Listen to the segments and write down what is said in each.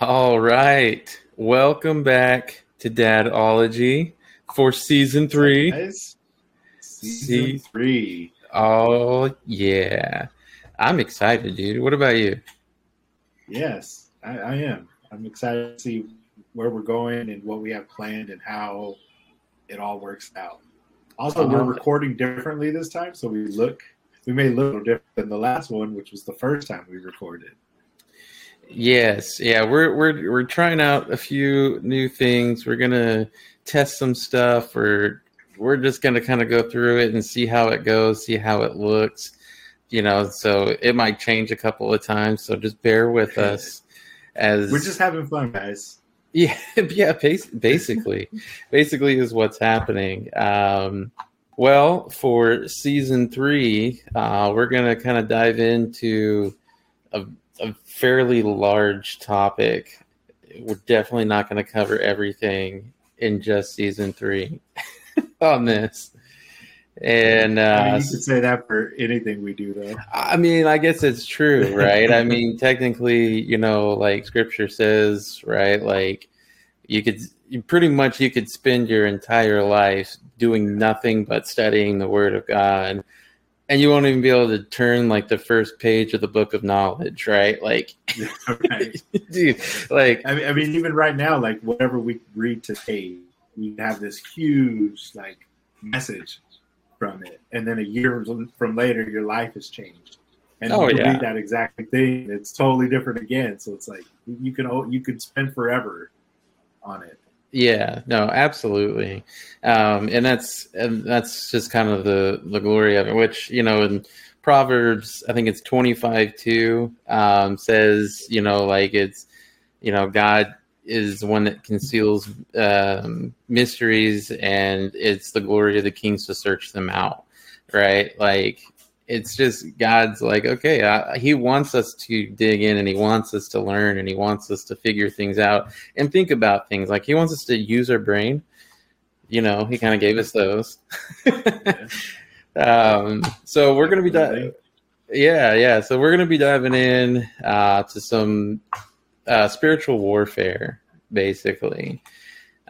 All right. Welcome back to Dadology for season three. Guys, season See- three. Oh, yeah. I'm excited, dude. What about you? Yes, I, I am. I'm excited to see where we're going and what we have planned and how it all works out. Also, we're Uh-huh. recording differently this time, so we look we may look a little different than the last one, which was the first time we recorded. Yes, yeah, we're we're we're trying out a few new things. We're gonna test some stuff. We're we're just gonna kind of go through it and see how it goes, see how it looks. You know, so it might change a couple of times. So just bear with us as We're just having fun, guys. Yeah, yeah, basically, basically is what's happening. Um, well, for season three, uh, we're gonna kind of dive into a, a fairly large topic. We're definitely not going to cover everything in just season three on this. And I uh, mean, you could say that for anything we do, though. I mean, I guess it's true, right? I mean, technically, you know, like scripture says, right? Like you could you pretty much you could spend your entire life doing nothing but studying the word of God and you won't even be able to turn like the first page of the book of knowledge, right? Like right. dude, like I mean, I mean, even right now, like whatever we read today, we have this huge like message from it, and then a year from later, your life has changed, and Oh, you yeah. read that exact thing, it's totally different again. So it's like you can you could spend forever on it. Yeah, no, absolutely, um, and that's and that's just kind of the the glory of it. Which you know, in Proverbs, I think it's twenty five two um, says, you know, like it's you know, God is one that conceals um, mysteries, and it's the glory of the kings to search them out, right? Like it's just God's like, okay, uh, He wants us to dig in, and He wants us to learn, and He wants us to figure things out and think about things. Like He wants us to use our brain. You know, He kind of gave us those. um, so we're gonna be di- yeah, yeah. So we're gonna be diving in uh, to some uh, spiritual warfare, basically.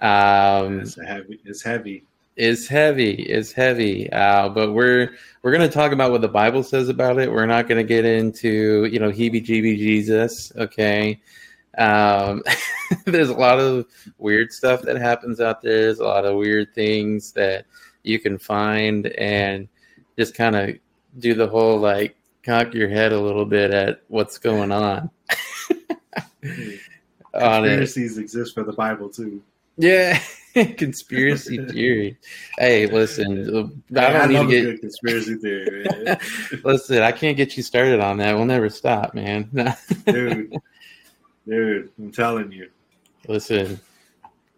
Um, It's heavy. It's heavy. Is heavy is heavy. Uh, but we're we're going to talk about what the bible says about it. We're not going to get into you know heebie jeebie jesus okay? Um, there's a lot of weird stuff that happens out there. There's a lot of weird things that you can find and just kind of do the whole like cock your head a little bit at what's going on. On it. Conspiracies exist for the Bible too. yeah conspiracy theory hey listen i I, don't need to get conspiracy theory. Listen, I can't get you started on that. We'll never stop, man. dude. Dude, I'm telling you. Listen,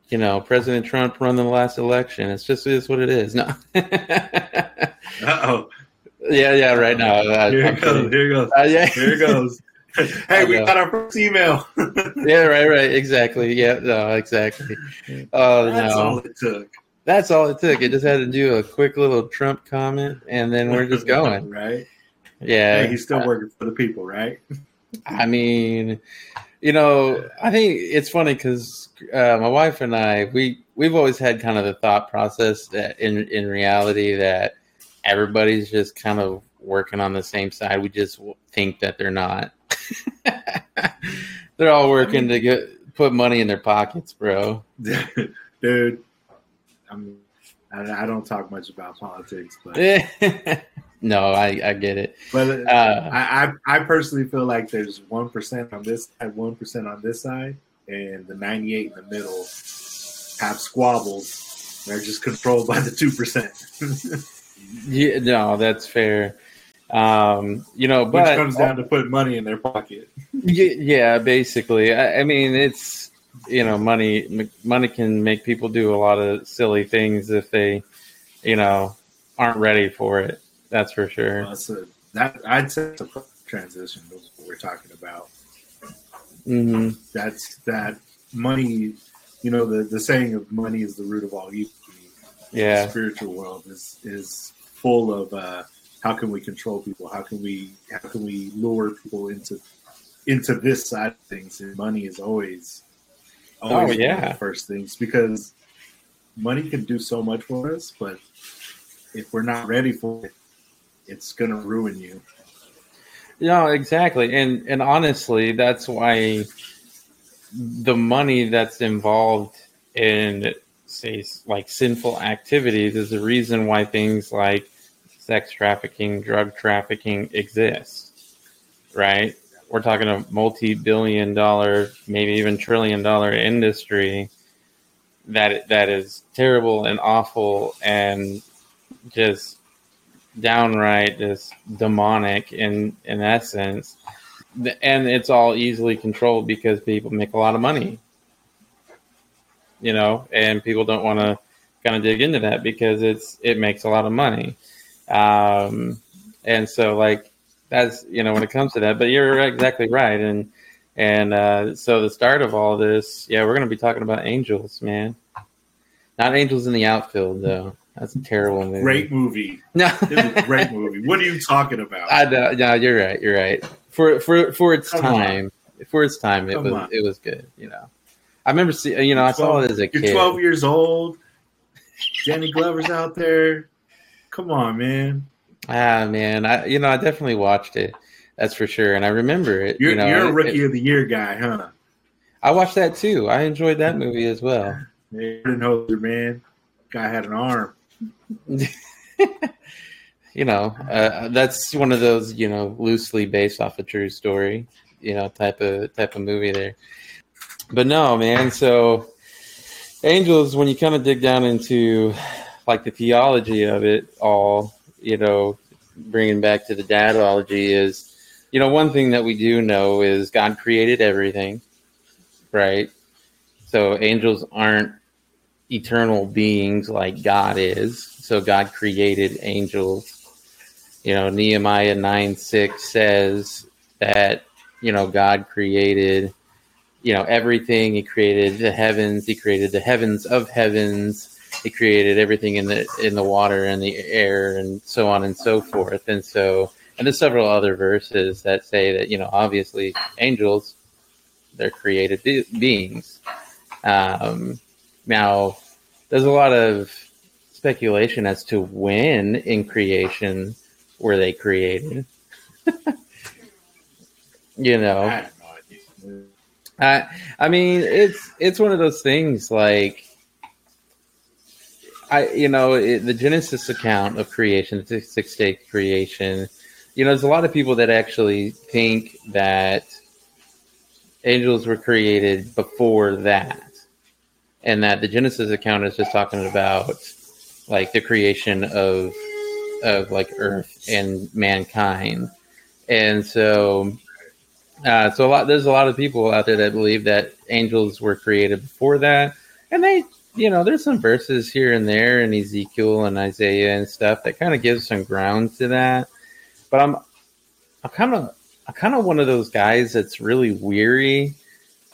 you know, President Trump won the last election. It's just is what it is. No. Uh oh. yeah, yeah, right now. Here it goes. Here it goes. Uh, yeah. Here it goes. hey, we got our first email. yeah, right, right. Exactly. Yeah, no, exactly. Oh, That's no. all it took. That's all it took. It just had to do a quick little Trump comment, and then we're just going. right? Yeah. Hey, he's still working for the people, right? I mean, you know, I think it's funny because uh, my wife and I we we've always had kind of the thought process that in in reality that everybody's just kind of working on the same side. We just think that they're not. they're all working to get put money in their pockets, bro. Dude, I mean, I, I don't talk much about politics, but no, I I get it. but Uh, I, I I personally feel like there's one percent on this side, one percent on this side, and the ninety eight in the middle have squabbles. They're just controlled by the two percent, yeah, no, that's fair. Um, you know, which but comes down to put money in their pocket. Yeah, basically. I, I mean, it's you know, money money can make people do a lot of silly things if they, you know, aren't ready for it. That's for sure. Well, a, that I'd say the transition. What we're talking about. hmm That's that money. You know, the the saying of money is the root of all evil. Yeah, The spiritual world is is full of uh, how can we control people? How can we how can we lure people into into this side of things, and money is always, Oh, always one of yeah. the first things because money can do so much for us, but if we're not ready for it, it's gonna ruin you. No, exactly. And and honestly, that's why the money that's involved in say like sinful activities is the reason why things like sex trafficking, drug trafficking exists, Right? We're talking a multi-billion dollar, maybe even trillion dollar industry that that is terrible and awful and just downright just demonic in in essence and it's all easily controlled because people make a lot of money you know and people don't want to kind of dig into that because it's it makes a lot of money um and so like that's you know when it comes to that but you're exactly right and and uh so the start of all this yeah we're going to be talking about angels man not angels in the outfield though that's a terrible movie Great movie. no It was a great movie. What are you talking about? I know, no, you're right. You're right. For for for its Come on. time, for its time, it Come was on. it was good. You know, I remember seeing. You know, I saw it as a You're kid. 12 years old. Danny Glover's out there. Come on, man. Ah, man, I you know I definitely watched it. That's for sure, and I remember it. You're, you know, you're a rookie it- of the year guy, huh? I watched that too. I enjoyed that movie as well. Jordan Hoser, man. Guy had an arm. you know, uh, that's one of those you know loosely based off a true story, you know, type of type of movie there. But no, man. So angels, when you kind of dig down into like the theology of it all, you know, bringing back to the dadology is, you know, one thing that we do know is God created everything, right? So angels aren't eternal beings like God is. So God created angels. You know, Nehemiah 9 6 says that, you know, God created, you know, everything. He created the heavens, He created the heavens of heavens, He created everything in the in the water and the air and so on and so forth. And so and there's several other verses that say that, you know, obviously angels, they're created be- beings. Um, now, there's a lot of speculation as to when in creation were they created. you know, have no idea. I I mean it's it's one of those things like I you know it, the Genesis account of creation, the six day creation. You know, there's a lot of people that actually think that angels were created before that, and that the Genesis account is just talking about like the creation of of like Earth and mankind, and so uh, so a lot there's a lot of people out there that believe that angels were created before that, and they you know there's some verses here and there in Ezekiel and Isaiah and stuff that kind of gives some ground to that, but I'm I'm kind of I'm kind of one of those guys that's really weary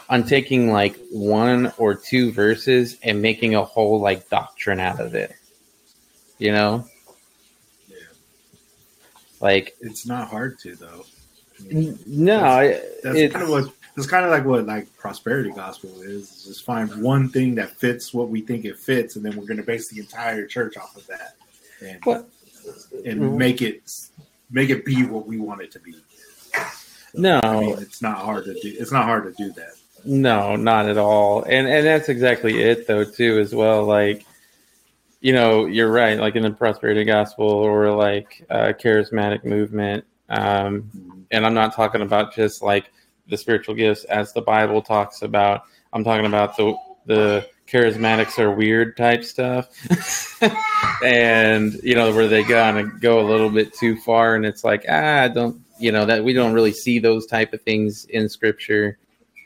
on taking like one or two verses and making a whole like doctrine out of it. You know, Yeah. like It's not hard to, though. I mean, no, that's it's kind of what it's kind of like what like prosperity gospel is. Just find one thing that fits what we think it fits, and then we're going to base the entire church off of that, and and make it make it be what we want it to be. No. I mean, it's not hard to do. It's not hard to do that. No, not at all. And and that's exactly it though too as well. Like you know, you're right, like in the prosperity gospel or like uh charismatic movement. Um and I'm not talking about just like the spiritual gifts as the Bible talks about. I'm talking about the the charismatics are weird type stuff. and you know, where they kind of go a little bit too far and it's like, ah, I don't you know, that we don't really see those type of things in scripture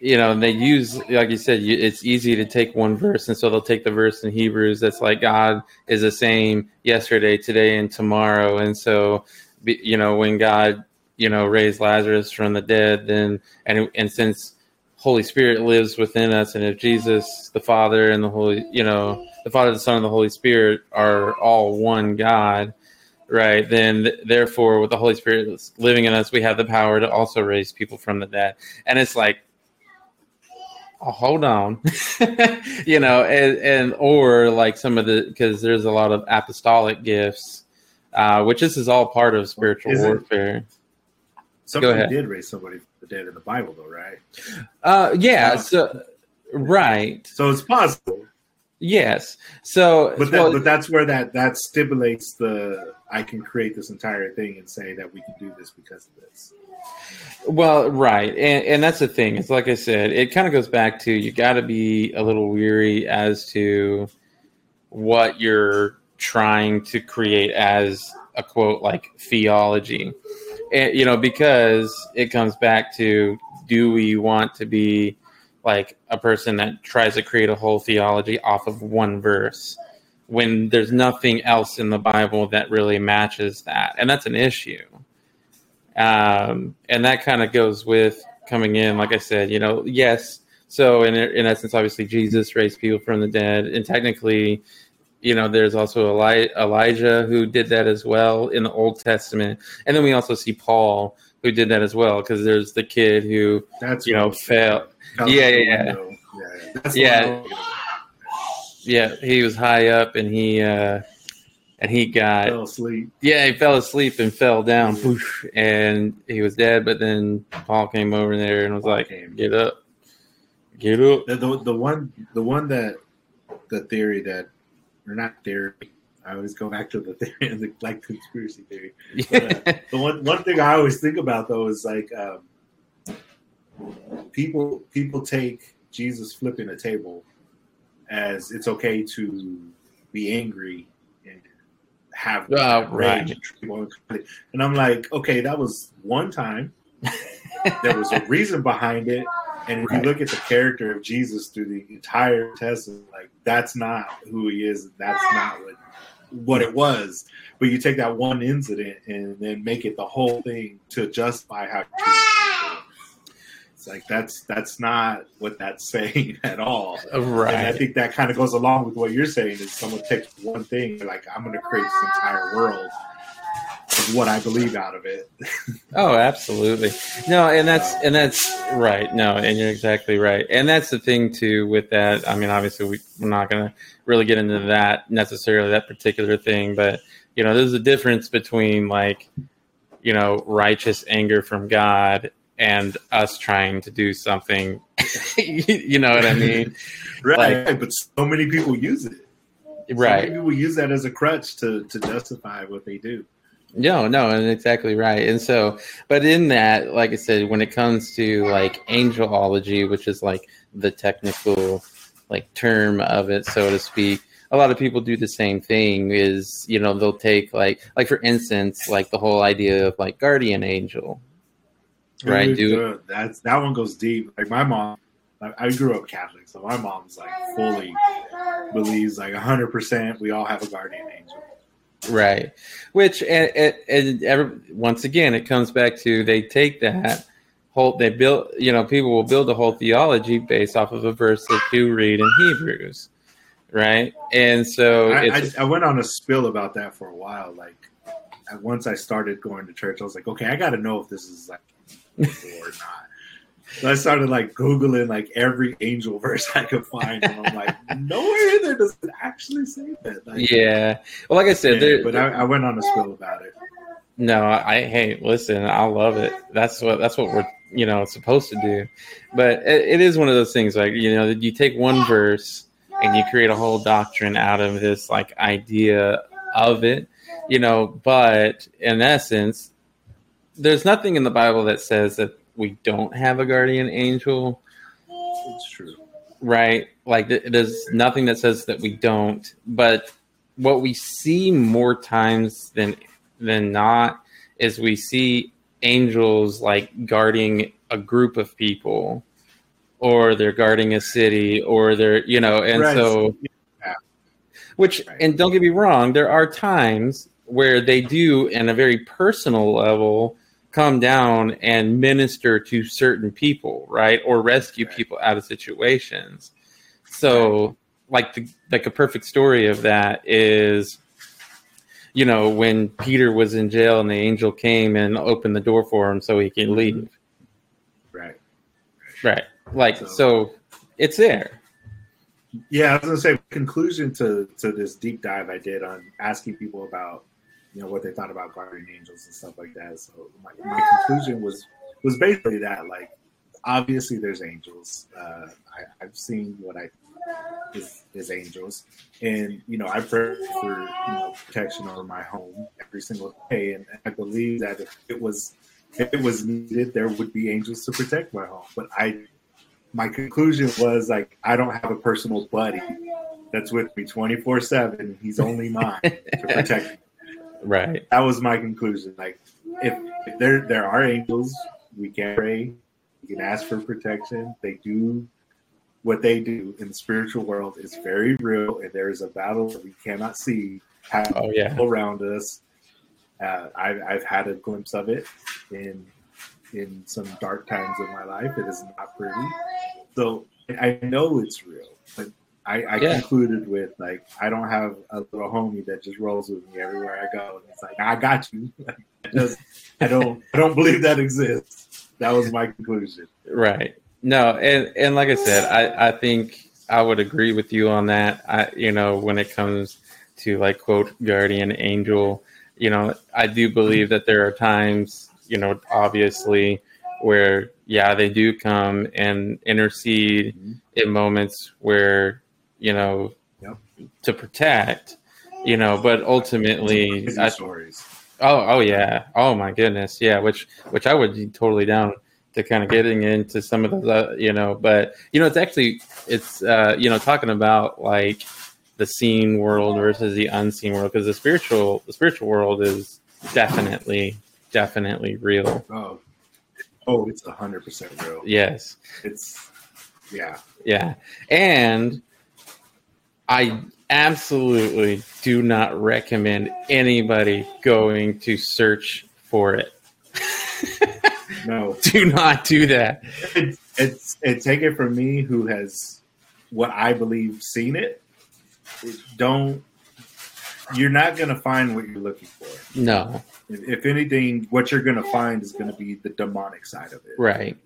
you know, and they use, like you said, you, it's easy to take one verse, and so they'll take the verse in Hebrews that's like God is the same yesterday, today, and tomorrow, and so, you know, when God, you know, raised Lazarus from the dead, then and and since Holy Spirit lives within us, and if Jesus, the Father, and the Holy, you know, the Father, the Son, and the Holy Spirit are all one God, right? Then th- therefore, with the Holy Spirit living in us, we have the power to also raise people from the dead. And it's like, oh, hold on, you know, and, and or like some of the because there's a lot of apostolic gifts, uh, which this is all part of spiritual Is it? warfare. Somebody did raise somebody from the dead in the Bible, though, right? Uh, yeah. So right. So it's possible, Yes. So but that, well, but that's where that that stimulates the I can create this entire thing and say that we can do this because of this. Well, right, and and that's the thing. It's like I said, it kind of goes back to you got to be a little weary as to what you're trying to create as a quote like theology, and you know because it comes back to do we want to be like a person that tries to create a whole theology off of one verse when there's nothing else in the Bible that really matches that, and that's an issue. Um, and that kind of goes with coming in like i said you know yes so in, in essence obviously jesus raised people from the dead and technically you know there's also Eli- elijah who did that as well in the old testament and then we also see paul who did that as well because there's the kid who That's You know, I was thinking. fail- Fell Yeah, yeah, yeah. That's Yeah. one I was thinking about. yeah he was high up and he uh and he got fell asleep. Yeah, he fell asleep and fell down, poof, and he was dead. But then Paul came over there and was Paul like, came. "Get up, get up." The, the the one the one that the theory that or not theory. I always go back to the theory and the like conspiracy theory. But, uh, the one one thing I always think about though is like um, people people take Jesus flipping a table as it's okay to be angry and have Oh, rage right. and I'm like, okay, that was one time. there was a reason behind it, and if Right. you look at the character of Jesus through the entire testament, like that's not who he is. That's not what what it was. But you take that one incident and then make it the whole thing to justify how. It's like that's that's not what that's saying at all. Right. And I think that kind of goes along with what you're saying. Is someone takes one thing, like I'm going to create this entire world what I believe out of it. Oh, absolutely. No, and that's and that's right. No, and you're exactly right. And that's the thing too with that. I mean, obviously, we, we're not going to really get into that necessarily that particular thing, but you know, there's a difference between like, you know, righteous anger from God and us trying to do something. you know what I mean? Right, but so many people use it. So Right. many people use that as a crutch to to justify what they do. No, no, and exactly right. And so, but in that, like I said, when it comes to like angelology, which is like the technical like term of it, so to speak, a lot of people do the same thing. Is you know they'll take like like for instance, like the whole idea of like guardian angel, right? Dude, Do that's that one goes deep. Like my mom, I, I grew up Catholic, so my mom's like fully believes like hundred percent. We all have a guardian angel. Right. Which and, and, and every, once again, it comes back to they take that whole they build. You know, people will build a whole theology based off of a verse that you read in Hebrews, right? And so I, I, I went on a spill about that for a while. Like once I started going to church, I was like, okay, I got to know if this is like or not. So I started like googling like every angel verse I could find, and I'm like, nowhere in there does it actually say that. Like, yeah. Well, like I said, yeah, there, but I, I went on a spill about it. No, I hey, listen, I love it. That's what that's what we're you know supposed to do. But it, it is one of those things like you know you take one verse and you create a whole doctrine out of this like idea of it, you know. But in essence, there's nothing in the Bible that says that we don't have a guardian angel, It's true. right? Like th- there's nothing that says that we don't. But what we see more times than than not is we see angels like guarding a group of people or they're guarding a city or they're you know and Right. so Yeah. which and don't get me wrong there are times where they do in a very personal level come down and minister to certain people right or rescue Right. people out of situations so like the like a perfect story of that is you know, when Peter was in jail and the angel came and opened the door for him so he can Mm-hmm. leave. Right. Right. Like So- so it's there. Yeah, I was gonna say conclusion to to this deep dive I did on asking people about you know what they thought about guardian angels and stuff like that. So my, my conclusion was was basically that like obviously there's angels. Uh, I, I've seen what I is, is angels, and you know I pray for you know protection over my home every single day, and I believe that if it was if it was needed, there would be angels to protect my home. But I my conclusion was like I don't have a personal buddy that's with me 24 7 he's only mine to protect me Right. that was my conclusion. Like if, if there there are angels we can pray. We can ask for protection. They do what they do in the spiritual world. Is very real and there is a battle that we cannot see happening Oh yeah. around us. Uh, I've, I've had a glimpse of it in in some dark times of my life. It is not pretty. So I know it's real, but I, I Yeah. concluded with like I don't have a little homie that just rolls with me everywhere I go. And it's like I got you. I don't I don't believe that exists. That was my conclusion. Right. No, and and like I said, I I think I would agree with you on that. I you know when it comes to like quote guardian angel, you know I do believe that there are times you know obviously where yeah they do come and intercede Mhm. in moments where you know Yep. to protect you know but ultimately I, stories. Oh, oh yeah. Oh my goodness, yeah. Which, which I would be totally down to kind of getting into some of those, uh, you know. But you know, it's actually, it's uh, you know, talking about like the seen world versus the unseen world because the spiritual, the spiritual world is definitely, definitely real. Oh, oh, it's hundred percent real. Yes, It's yeah. yeah, and I absolutely do not recommend anybody going to search for it. No, do not do that. it's it's and take it from me who has what I believe seen it. it- Don't you're not gonna find what you're looking for. No, If, if anything, what you're gonna find is gonna be the demonic side of it. right.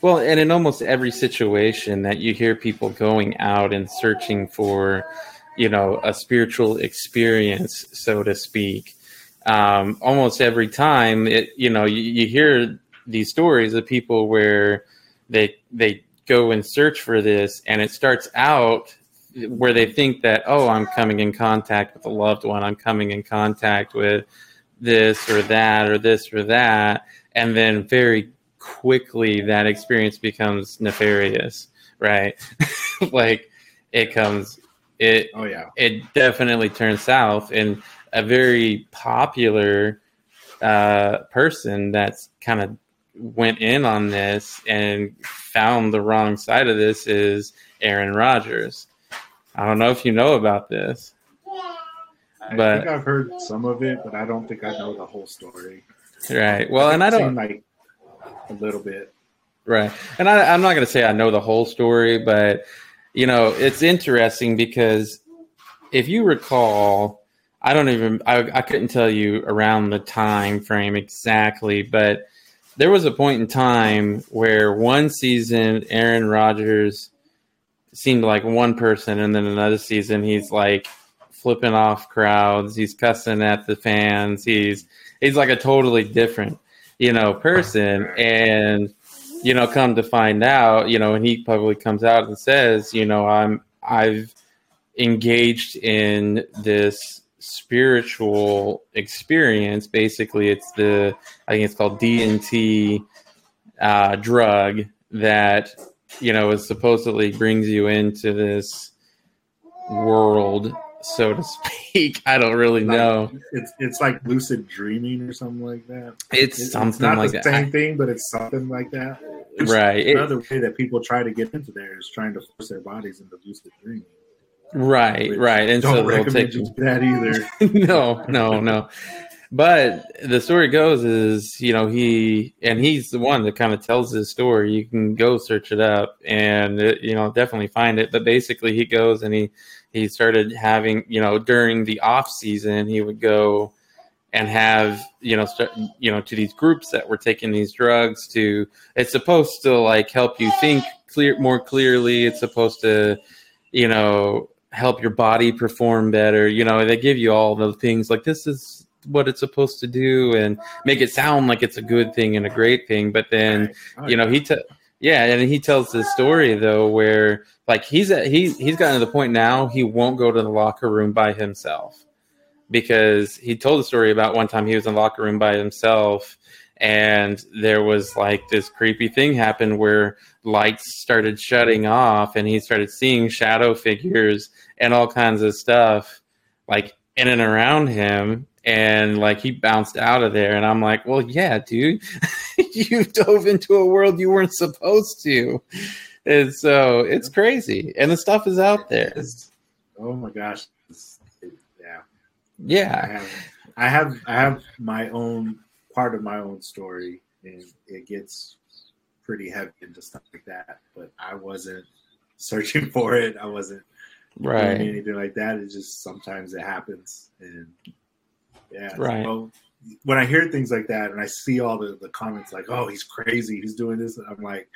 Well, and in almost every situation that you hear people going out and searching for, you know, a spiritual experience, so to speak, um, almost every time it, you know, you, you hear these stories of people where they they go and search for this, and it starts out where they think that oh, I'm coming in contact with a loved one, I'm coming in contact with this or that or this or that, and then very quickly that experience becomes nefarious, right? like it comes it Oh yeah. it definitely turns south and a very popular uh, person that's kind of went in on this and found the wrong side of this is Aaron Rodgers. I don't know if you know about this. I But- think I've heard some of it, but I don't think I know the whole story. Right. Well, and I don't like a little bit. Right. And I, I'm not going to say I know the whole story, but, you know, it's interesting because if you recall, I don't even, I, I couldn't tell you around the time frame exactly, but there was a point in time where one season Aaron Rodgers seemed like one person, and then another season he's like flipping off crowds, he's cussing at the fans, he's he's like a totally different, you know, person. And you know, come to find out, you know, and he publicly comes out and says, you know, I'm I've engaged in this spiritual experience. Basically, it's the I think it's called DMT uh, drug that you know it supposedly brings you into this world, so to speak. I don't really Like, know. It's it's like lucid dreaming or something like that. It's It- something not like the that. same thing, but it's something like that. It's right. It- Another way that people try to get into there is trying to force their bodies into lucid dreaming. right. Right. And Don't so they'll take that either. no, no, no. but the story goes is you know he and he's the one that kind of tells his story. You can go search it up and it, you know definitely find it. But basically he goes and he he started having you know during the off season he would go and have you know start, you know to these groups that were taking these drugs to it's supposed to like help you think clear more clearly. It's supposed to you know help your body perform better. You know they give you all the things like this is what it's supposed to do and make it sound like it's a good thing and a great thing but then. Oh, you know he t- yeah and he tells this story though where like he's at he he's gotten to the point now he won't go to the locker room by himself because he told a story about one time he was in the locker room by himself and there was like this creepy thing happened where lights started shutting off and he started seeing shadow figures and all kinds of stuff like in and around him and like he bounced out of there and i'm like well yeah dude you dove into a world you weren't supposed to and so it's crazy and the stuff is out there oh my gosh. It- yeah. I yeah have, I have, I have my own part of my own story, and it gets pretty heavy into stuff like that. But I wasn't searching for it. I wasn't doing right anything like that. It just sometimes it happens, and yeah. Right. So when I hear things like that, and I see all the the comments like, "Oh, he's crazy. He's doing this," I'm like.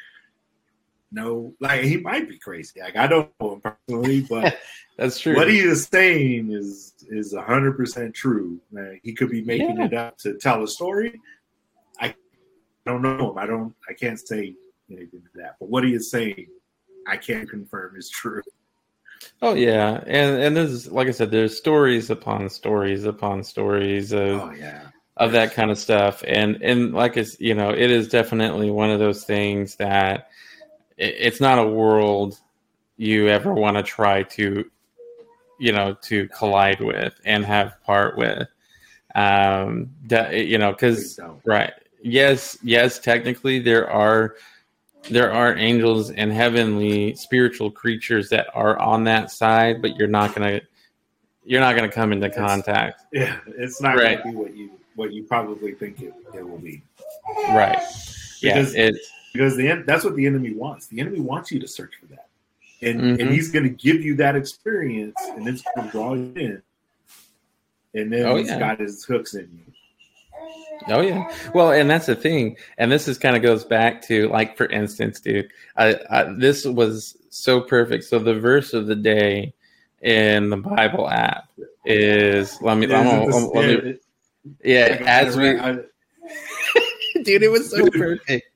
No, like he might be crazy. Like I don't know him personally, but that's true what he is saying is is hundred percent true. Like, he could be making Yeah. it up to tell a story. I don't know him. I don't. I can't say anything to that. But what he is saying, I can't confirm is true. Oh yeah, and and there's like I said, there's stories upon stories upon stories of Oh yeah, of that kind of stuff, and and like it's you know it is definitely one of those things that it, it's not a world you ever want to try to you know to collide with and have part with, um, that, you know because. Right. Yes, yes, technically there are there are angels and heavenly spiritual creatures that are on that side, but you're not going to you're not going to come into It's- contact. Yeah, it's not Right. going to be what you what you probably think it, it will be. Right. Yeah, Because- it's Because the that's what the enemy wants. The enemy wants you to search for that, and Mhm. and he's going to give you that experience, and it's going to draw you in, and then Oh, he's yeah. got his hooks in you. Oh yeah. Well, and that's the thing, and this is kind of goes back to like for instance, dude. I, I this was so perfect. So the verse of the day in the Bible app is let me, I'm, Is it let me yeah, as we I- dude, it was so perfect.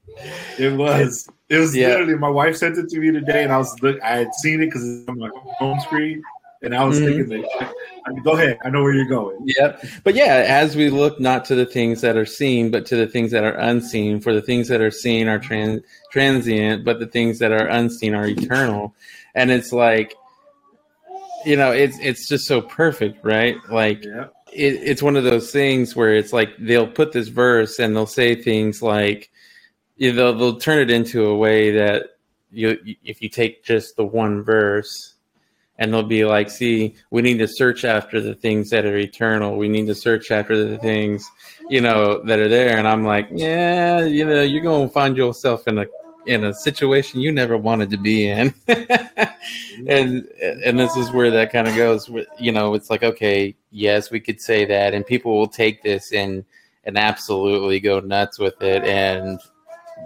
It was. It was Yeah. literally my wife sent it to me today, and I was look. I had seen it because it's on my home screen, and I was Mhm. thinking that. I mean, go ahead. I know where you're going. Yep. But yeah, as we look not to the things that are seen, but to the things that are unseen, for the things that are seen are trans- transient, but the things that are unseen are eternal. And it's like, you know, it's it's just so perfect, right? Like Yeah. it, it's one of those things where it's like they'll put this verse and they'll say things like, you know, they'll, they'll turn it into a way that you if you take just the one verse and they'll be like, see, we need to search after the things that are eternal. We need to search after the things, you know, that are there. And I'm like, yeah, you know, you're going to find yourself in a in a situation you never wanted to be in. and and this is where that kind of goes. You know, it's like, okay, yes, we could say that, and people will take this and and absolutely go nuts with it and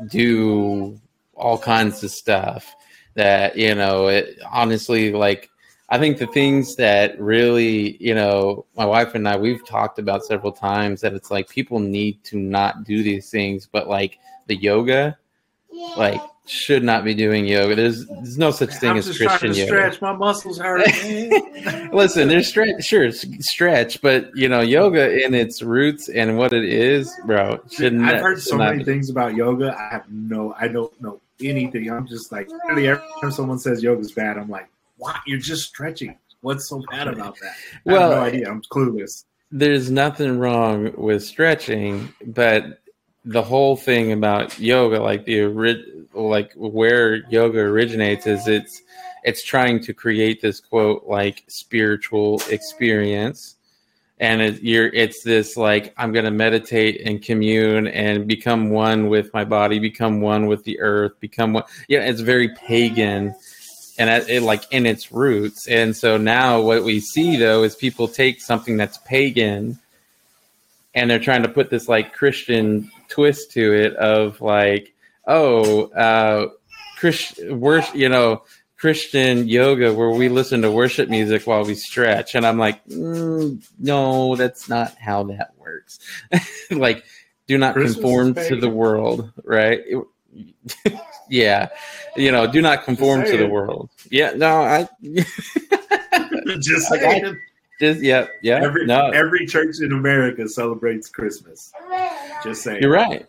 do all kinds of stuff that you know it honestly like i think the things that really you know my wife and i we've talked about several times that it's like people need to not do these things but like the yoga like should not be doing yoga there's there's no such thing I'm as just trying christian to yoga stretch. My muscles hurt. Listen, there's stretch, sure, s- stretch, but you know, yoga in its roots and what it is, bro. Shouldn't I've heard so not many be. things about yoga. I have no. I don't know anything. I'm just like really every time someone says yoga's bad, I'm like, what? You're just stretching. What's so bad about that? I Well, have no idea. I'm clueless. There's nothing wrong with stretching, but the whole thing about yoga, like the ori- like where yoga originates, is it's it's trying to create this quote like spiritual experience and it, you're it's this like i'm going to meditate and commune and become one with my body become one with the earth become one yeah it's very pagan and it, it like in its roots and so now what we see though is people take something that's pagan and they're trying to put this like christian twist to it of like oh uh christian worship you know Christian yoga where we listen to worship music while we stretch. And I'm like, mm, no, that's not how that works. like, do not Christmas conform to the world, right? yeah. You know, do not conform to the world. Yeah. No, I just saying. I, just yeah, yeah. Every no. every church in America celebrates Christmas. Just saying. You're right.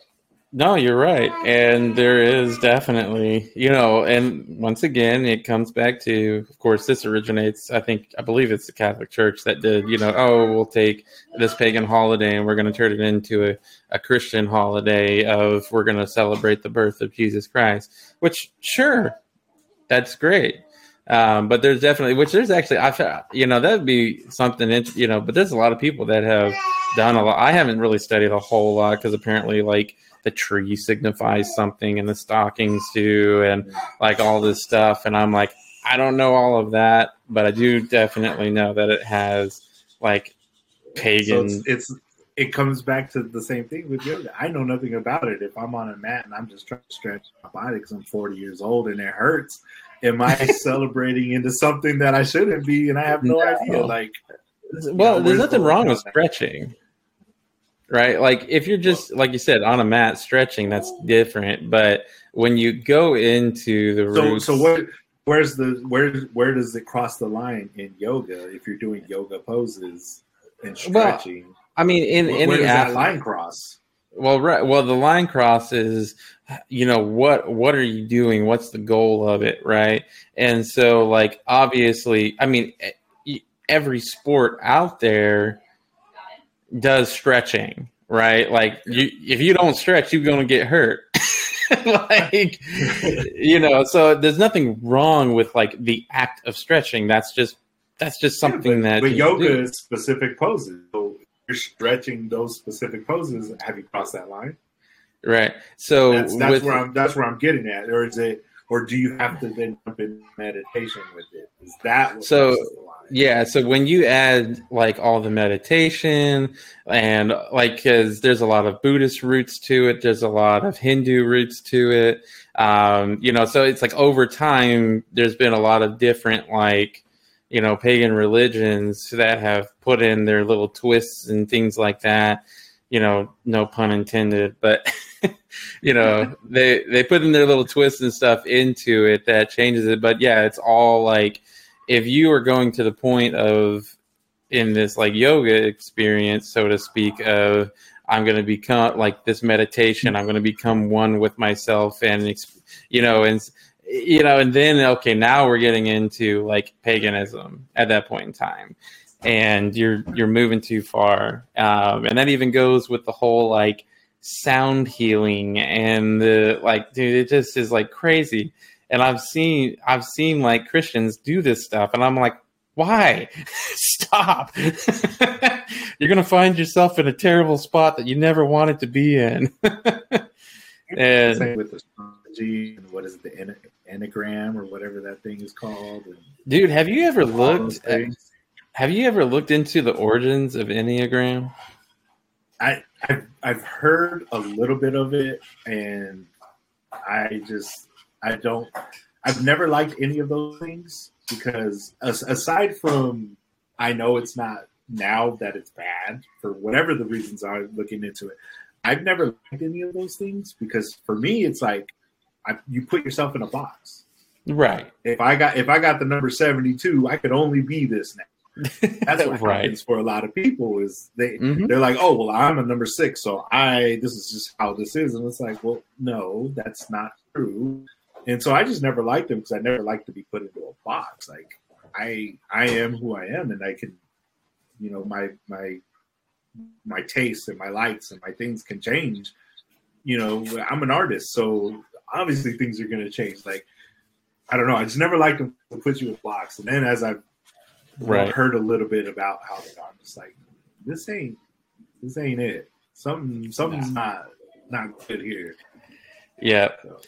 No, you're right. And there is definitely, you know, and once again, it comes back to, of course, this originates, I think, I believe it's the Catholic Church that did, you know, oh, we'll take this pagan holiday and we're going to turn it into a, a Christian holiday of we're going to celebrate the birth of Jesus Christ, which, sure, that's great. Um, but there's definitely, which there's actually, I, you know, that'd be something, you know, but there's a lot of people that have done a lot. I haven't really studied a whole lot because apparently, like, the tree signifies something and the stockings do and like all this stuff. And i'm like i don't know all of that but i do definitely know that it has like pagan so it's, it's it comes back to the same thing with yoga. I know nothing about it. If i'm on a mat and i'm just trying to stretch my body because i'm 40 years old and it hurts am i celebrating into something that i shouldn't be? And i have no, no. idea like well there's nothing wrong with stretching right? Like if you're just like you said on a mat stretching, that's different. But when you go into the roots, so, so what? Where's the where? Where does it cross the line in yoga if you're doing yoga poses and stretching? Well, I mean, in where, any where does that line cross? Well, right. Well, the line cross is, you know, what what are you doing? What's the goal of it, right? And so, like, obviously, I mean, every sport out there does stretching, right? Like you, if you don't stretch, you're going to get hurt. like you know, so there's nothing wrong with like the act of stretching. That's just that's just something yeah, but, that. But yoga do. is specific poses. So you're stretching those specific poses. Have you crossed that line? Right. So that's, that's with, where I'm. That's where I'm getting at. Or is it? Or do you have to then jump in meditation with it? Is that so? Yeah, so when you add like all the meditation and like because there's a lot of Buddhist roots to it, there's a lot of Hindu roots to it. Um, you know, so it's like over time there's been a lot of different like you know pagan religions that have put in their little twists and things like that. You know, no pun intended, but you know they they put in their little twists and stuff into it that changes it. But yeah, it's all like if you are going to the point of in this like yoga experience, so to speak, of I'm going to become like this meditation, I'm going to become one with myself, and you know, and you know, and then okay, now we're getting into like paganism at that point in time, and you're you're moving too far, um, and that even goes with the whole like sound healing and the like, dude, it just is like crazy and I've seen I've seen like Christians do this stuff, and I'm like, why? Stop! You're gonna find yourself in a terrible spot that you never wanted to be in. and with astrology and what is it, the enneagram or whatever that thing is called. Dude, have you ever looked? At, have you ever looked into the origins of enneagram? I I've, I've heard a little bit of it, and I just I don't. I've never liked any of those things because aside from, I know it's not now that it's bad for whatever the reasons are looking into it. I've never liked any of those things because for me, it's like I, you put yourself in a box. Right. If I got if I got the number seventy two, I could only be this now. That's what right. happens for a lot of people is they mm-hmm. they're like, oh well, I'm a number six, so I this is just how this is, and it's like, well, no, that's not true. And so I just never liked them because I never liked to be put into a box. Like I I am who I am and I can you know my my my tastes and my likes and my things can change. You know, I'm an artist, so obviously things are gonna change. Like I don't know, I just never liked them to put you in a box. And then as I've right. heard a little bit about how they are, I'm just like this ain't this ain't it. Something something's not not good here. Yeah, So-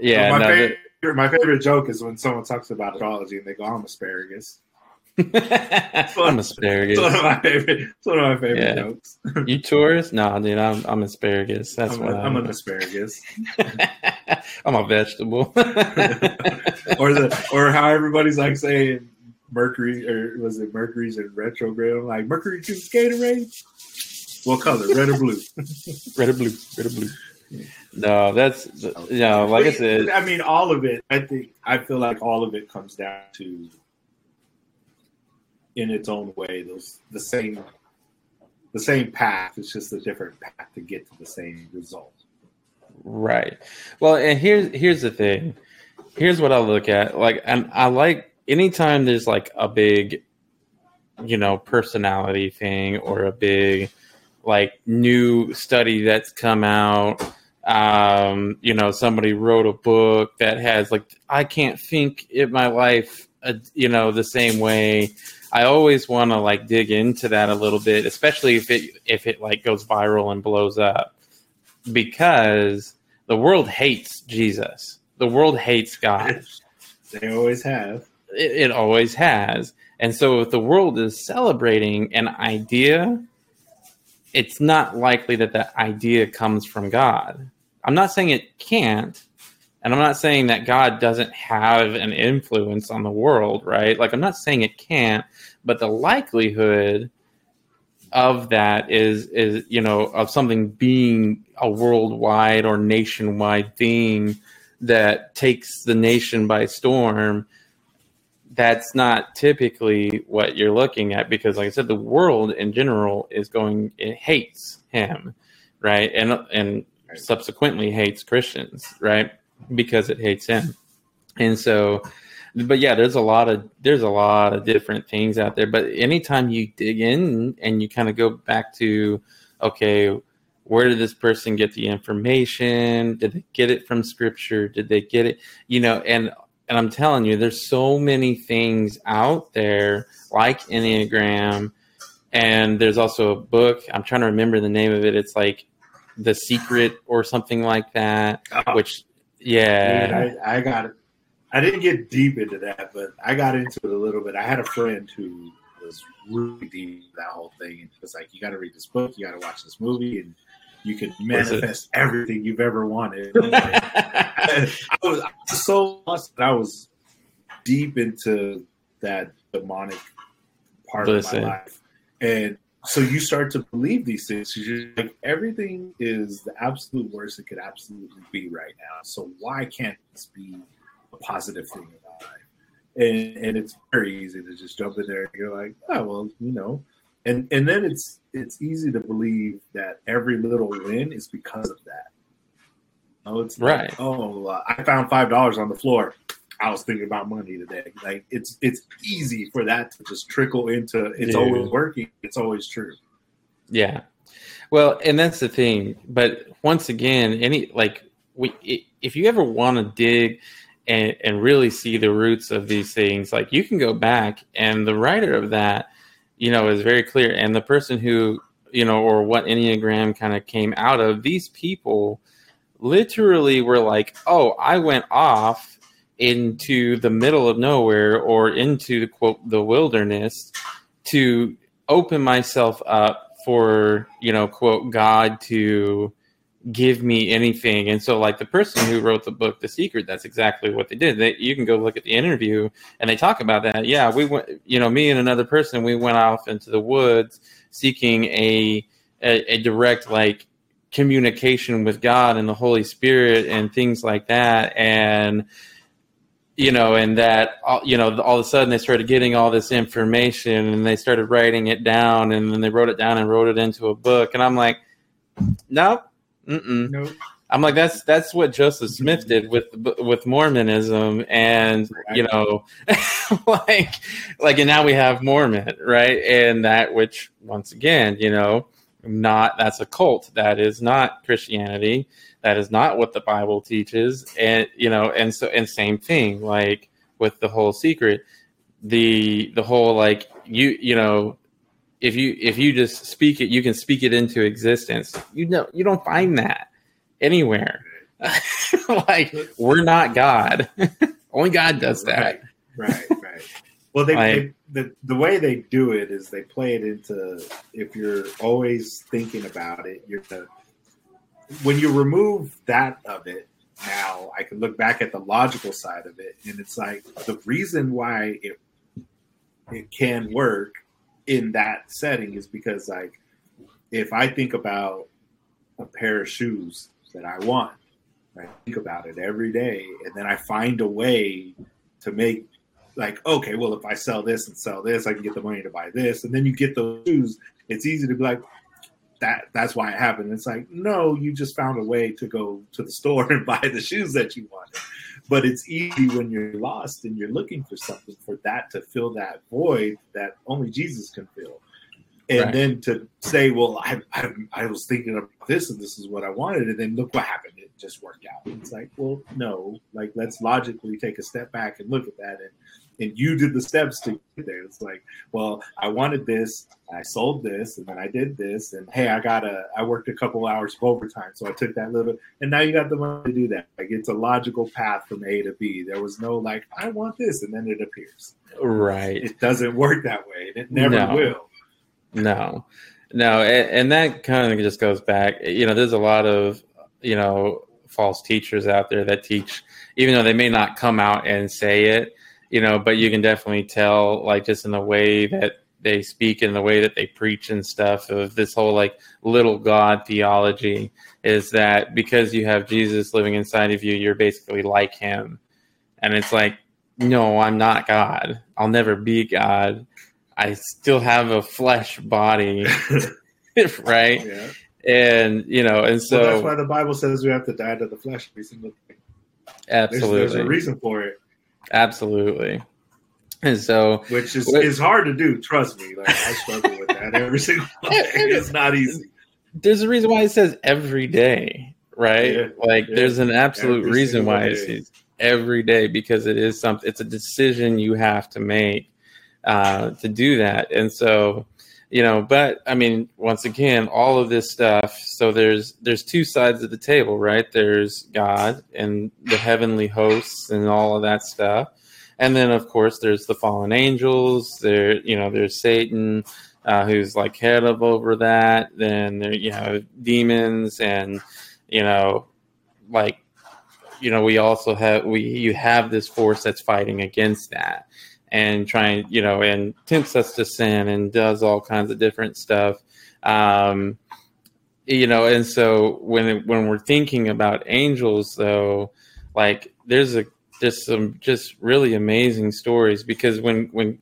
yeah. my no, favorite my favorite joke is when someone talks about astrology and they go, "I'm asparagus." I'm asparagus. It's one of my favorite. It's one of my favorite Yeah. jokes. You Taurus? No, dude, I'm I'm asparagus. That's I'm, what a, I'm an asparagus, I'm a vegetable. or the or how everybody's like saying Mercury or was it Mercury's in retrograde? I'm like Mercury choose Gatorade. What color? Red or blue? red or blue, red or blue. No, that's you know, like I said, I mean, all of it. I think I feel like all of it comes down to, in its own way, those the same, the same path. It's just a different path to get to the same result. right. Well, and here's here's the thing. Here's what I look at. Like, and I like anytime there's like a big, you know, personality thing or a big, like new study that's come out. Um, you know, somebody wrote a book that has like I can't think in my life, uh, you know, the same way. I always want to like dig into that a little bit, especially if it if it like goes viral and blows up, because the world hates Jesus. The world hates God. They always have. It, it always has. And so if the world is celebrating an idea, it's not likely that that idea comes from God. I'm not saying it can't, and I'm not saying that God doesn't have an influence on the world, right? Like I'm not saying it can't, but the likelihood of that is is you know of something being a worldwide or nationwide thing that takes the nation by storm that's not typically what you're looking at because like i said the world in general is going it hates him right? And and subsequently hates christians right? Because it hates him. And so but yeah there's a lot of there's a lot of different things out there. But anytime you dig in and you kind of go back to okay where did this person get the information? Did they get it from scripture? Did they get it? You know and and i'm telling you there's so many things out there like enneagram and there's also a book i'm trying to remember the name of it it's like the secret or something like that Oh, which yeah Dude, I, I got it. I didn't get deep into that, but I got into it a little bit. I had a friend who was really deep into that whole thing. And it was like, you got to read this book, you got to watch this movie, and you can manifest everything you've ever wanted. I'm like, I was, I was so lost I was deep into that demonic part Listen. of my life. And so you start to believe these things. You're like, everything is the absolute worst it could absolutely be right now. So why can't this be a positive thing in my life? And and it's very easy to just jump in there And you're like, oh well, you know. And and then it's it's easy to believe that every little win is because of that. Oh, it's like, Right. oh, uh, I found five dollars on the floor. I was thinking about money today. Like it's it's easy for that to just trickle into. It's Dude. always working. It's always true. Yeah. Well, and that's the thing. But once again, any like we, if you ever want to dig and and really see the roots of these things, like you can go back and the writer of that, you know, is very clear. And the person who you know, or what Enneagram kind of came out of, these people literally were like, "Oh, I went off." into the middle of nowhere or into quote the wilderness to open myself up for you know quote god to give me anything. And so like the person who wrote the book the secret that's exactly what they did. They, you can go look at the interview and they talk about that. Yeah we went you know me and another person we went off into the woods seeking a a, a direct like communication with god and the holy spirit and things like that. And you know, and that you know, all of a sudden they started getting all this information and they started writing it down, and then they wrote it down and wrote it into a book, and I'm like, no, mm-mm. No, I'm like, that's that's what Joseph Smith did with with Mormonism, and you know, like like, and now we have Mormon, right? And that, which once again, you know, not that's a cult. That is not Christianity. That is not what the Bible teaches, and you know, and so and same thing, like with the whole secret, the the whole like you you know if you if you just speak it, you can speak it into existence. You know, you don't find that anywhere. like we're not God. Only God does that. Right, right, right. Well, they, like, they, the the way they do it is they play it into if you're always thinking about it, you're the, when you remove that of it. Now I can look back at the logical side of it, and it's like the reason why it it can work in that setting is because like if I think about a pair of shoes that I want, I think about it every day, and then I find a way to make like okay, well if I sell this and sell this, I can get the money to buy this, and then you get those shoes. It's easy to be like that. That's why it happened. It's like no, you just found a way to go to the store and buy the shoes that you wanted. But it's easy when you're lost and you're looking for something for that to fill that void that only Jesus can fill. And right. then to say, well, I, I, I was thinking of this and this is what I wanted, and then look what happened. It just worked out. It's like, well, no, like let's logically take a step back and look at that and and you did the steps to get there. It's like, well, I wanted this, I sold this, and then I did this, and hey, I got a, I worked a couple hours of overtime, so I took that little, and now you got the money to do that. Like it's a logical path from A to B. There was no like, I want this, and then it appears. Right. It doesn't work that way. It never no. will. No, no, and, and that kind of just goes back. You know, there's a lot of you know false teachers out there that teach, even though they may not come out and say it you know, but you can definitely tell, like, just in the way that they speak and the way that they preach and stuff of this whole like little God theology is that because you have Jesus living inside of you, you're basically like him. And it's like, no, I'm not God. I'll never be God. I still have a flesh body, right? Yeah. And you know, and so well, that's why the Bible says we have to die to the flesh every single day. Absolutely, there's, there's a reason for it. Absolutely. And so, which is what, is hard to do. Trust me, like I struggle with that every single day. It's not easy. There's a reason why it says every day, right? Yeah, like, yeah. there's an absolute every reason why day. it says every day because it is something. It's a decision you have to make uh, to do that, and so you know. But I mean, once again, all of this stuff. So there's there's two sides of the table, right? There's God and the heavenly hosts and all of that stuff and then of course there's the fallen angels. There, you know, there's Satan, uh, who's like head of over that. Then there, you know, demons, and you know, like, you know, we also have we you have this force that's fighting against that and trying, you know, and tempts us to sin and does all kinds of different stuff. Um, you know, and so when when we're thinking about angels, though, like there's a just some just really amazing stories because when when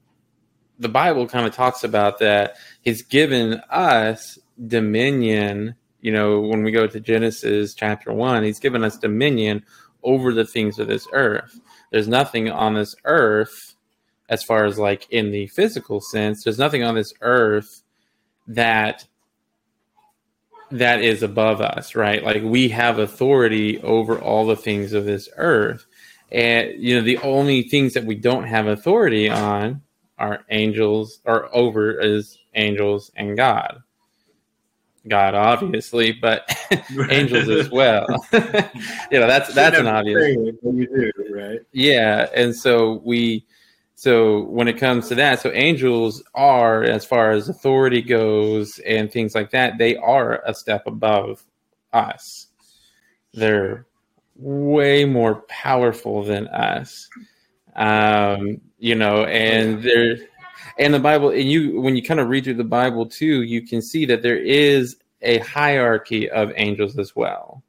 the Bible kind of talks about that, He's given us dominion. You know, when we go to Genesis chapter one, He's given us dominion over the things of this earth. There's nothing on this earth, as far as like in the physical sense, there's nothing on this earth that that is above us, right? Like we have authority over all the things of this earth. And you know, the only things that we don't have authority on are angels, or over is angels and God. God, obviously, but angels as well. you know, that's that's an obvious. You do, right? Yeah, and so we, so when it comes to that, so angels are, as far as authority goes and things like that, they are a step above us. They're way more powerful than us. Um, you know, and there and the Bible and you when you kind of read through the Bible too, you can see that there is a hierarchy of angels as well.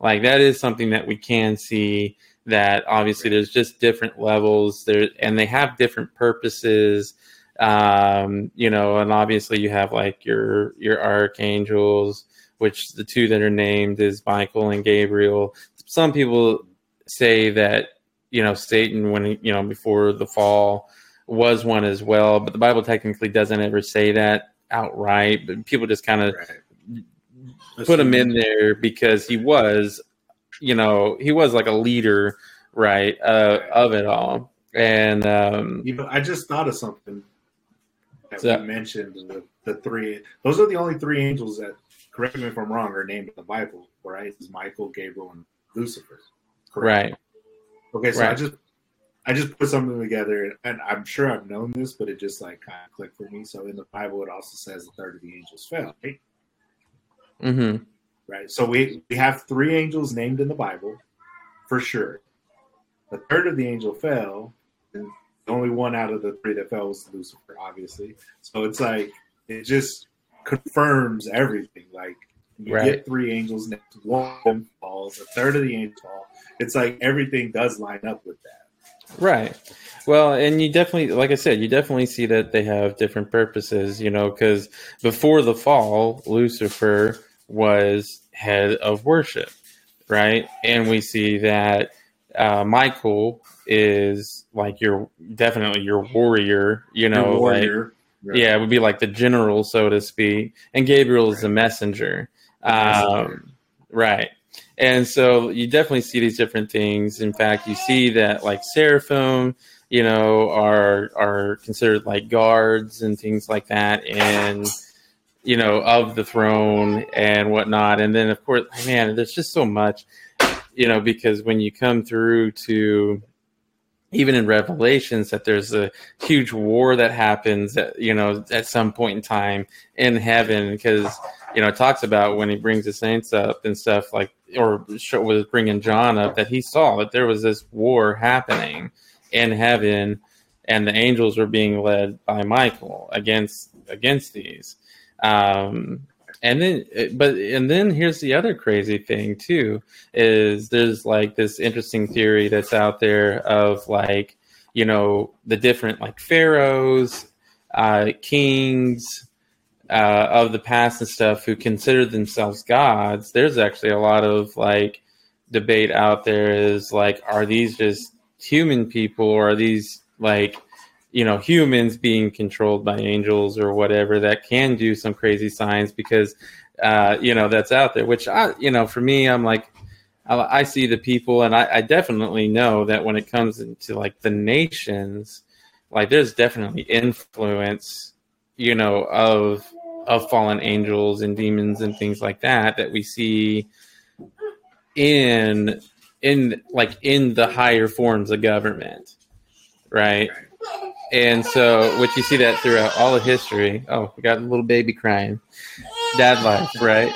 Like that is something that we can see that obviously there's just different levels there and they have different purposes um you know and obviously you have like your your archangels which the two that are named is Michael and Gabriel some people say that you know Satan when you know before the fall was one as well, but the Bible technically doesn't ever say that outright. But people just kind of right. put him in there because he was, you know, he was like a leader, right, uh, of it all. And um, you know, I just thought of something. that So- we mentioned the, the three. Those are the only three angels that, correct me if I'm wrong, are named in the Bible, right? It's Michael, Gabriel, and Lucifer. Right. Okay, so I just I just put something together, and I'm sure I've known this, but it just like kind of clicked for me. So in the Bible, it also says a third of the angels fell. Right? hmm right? So we we have three angels named in the Bible, for sure. A third of the angel fell, and the only one out of the three that fell was Lucifer, obviously. So it's like it just confirms everything. Like you Right. get three angels next, one of them falls, a third of the angel fall. It's like everything does line up with that. Right. Well, and you definitely, like I said, you definitely see that they have different purposes, you know, because before the fall, Lucifer was head of worship, right? And we see that uh, Michael is like your definitely your warrior, you know, Your like warrior, right? yeah, it would be like the general, so to speak, and Gabriel is the messenger. The messenger. Um, right. And so you definitely see these different things. In fact, you see that like seraphim, you know, are are considered like guards and things like that, and you know, of the throne and whatnot. And then of course, man, there's just so much, you know, because when you come through to even in revelations that there's a huge war that happens you know at some point in time in heaven because you know it talks about when he brings the saints up and stuff like or was bringing john up that he saw that there was this war happening in heaven and the angels were being led by michael against against these um and then but and then here's the other crazy thing too is there's like this interesting theory that's out there of like you know the different like pharaohs uh kings uh of the past and stuff who consider themselves gods. There's actually a lot of like debate out there is like are these just human people or are these like you know humans being controlled by angels or whatever that can do some crazy signs because uh you know that's out there which i you know for me i'm like i, I see the people and I, I definitely know that when it comes into like the nations like there's definitely influence you know of of fallen angels and demons and things like that that we see in in like in the higher forms of government right and so which you see that throughout all of history oh we got a little baby crying dad life right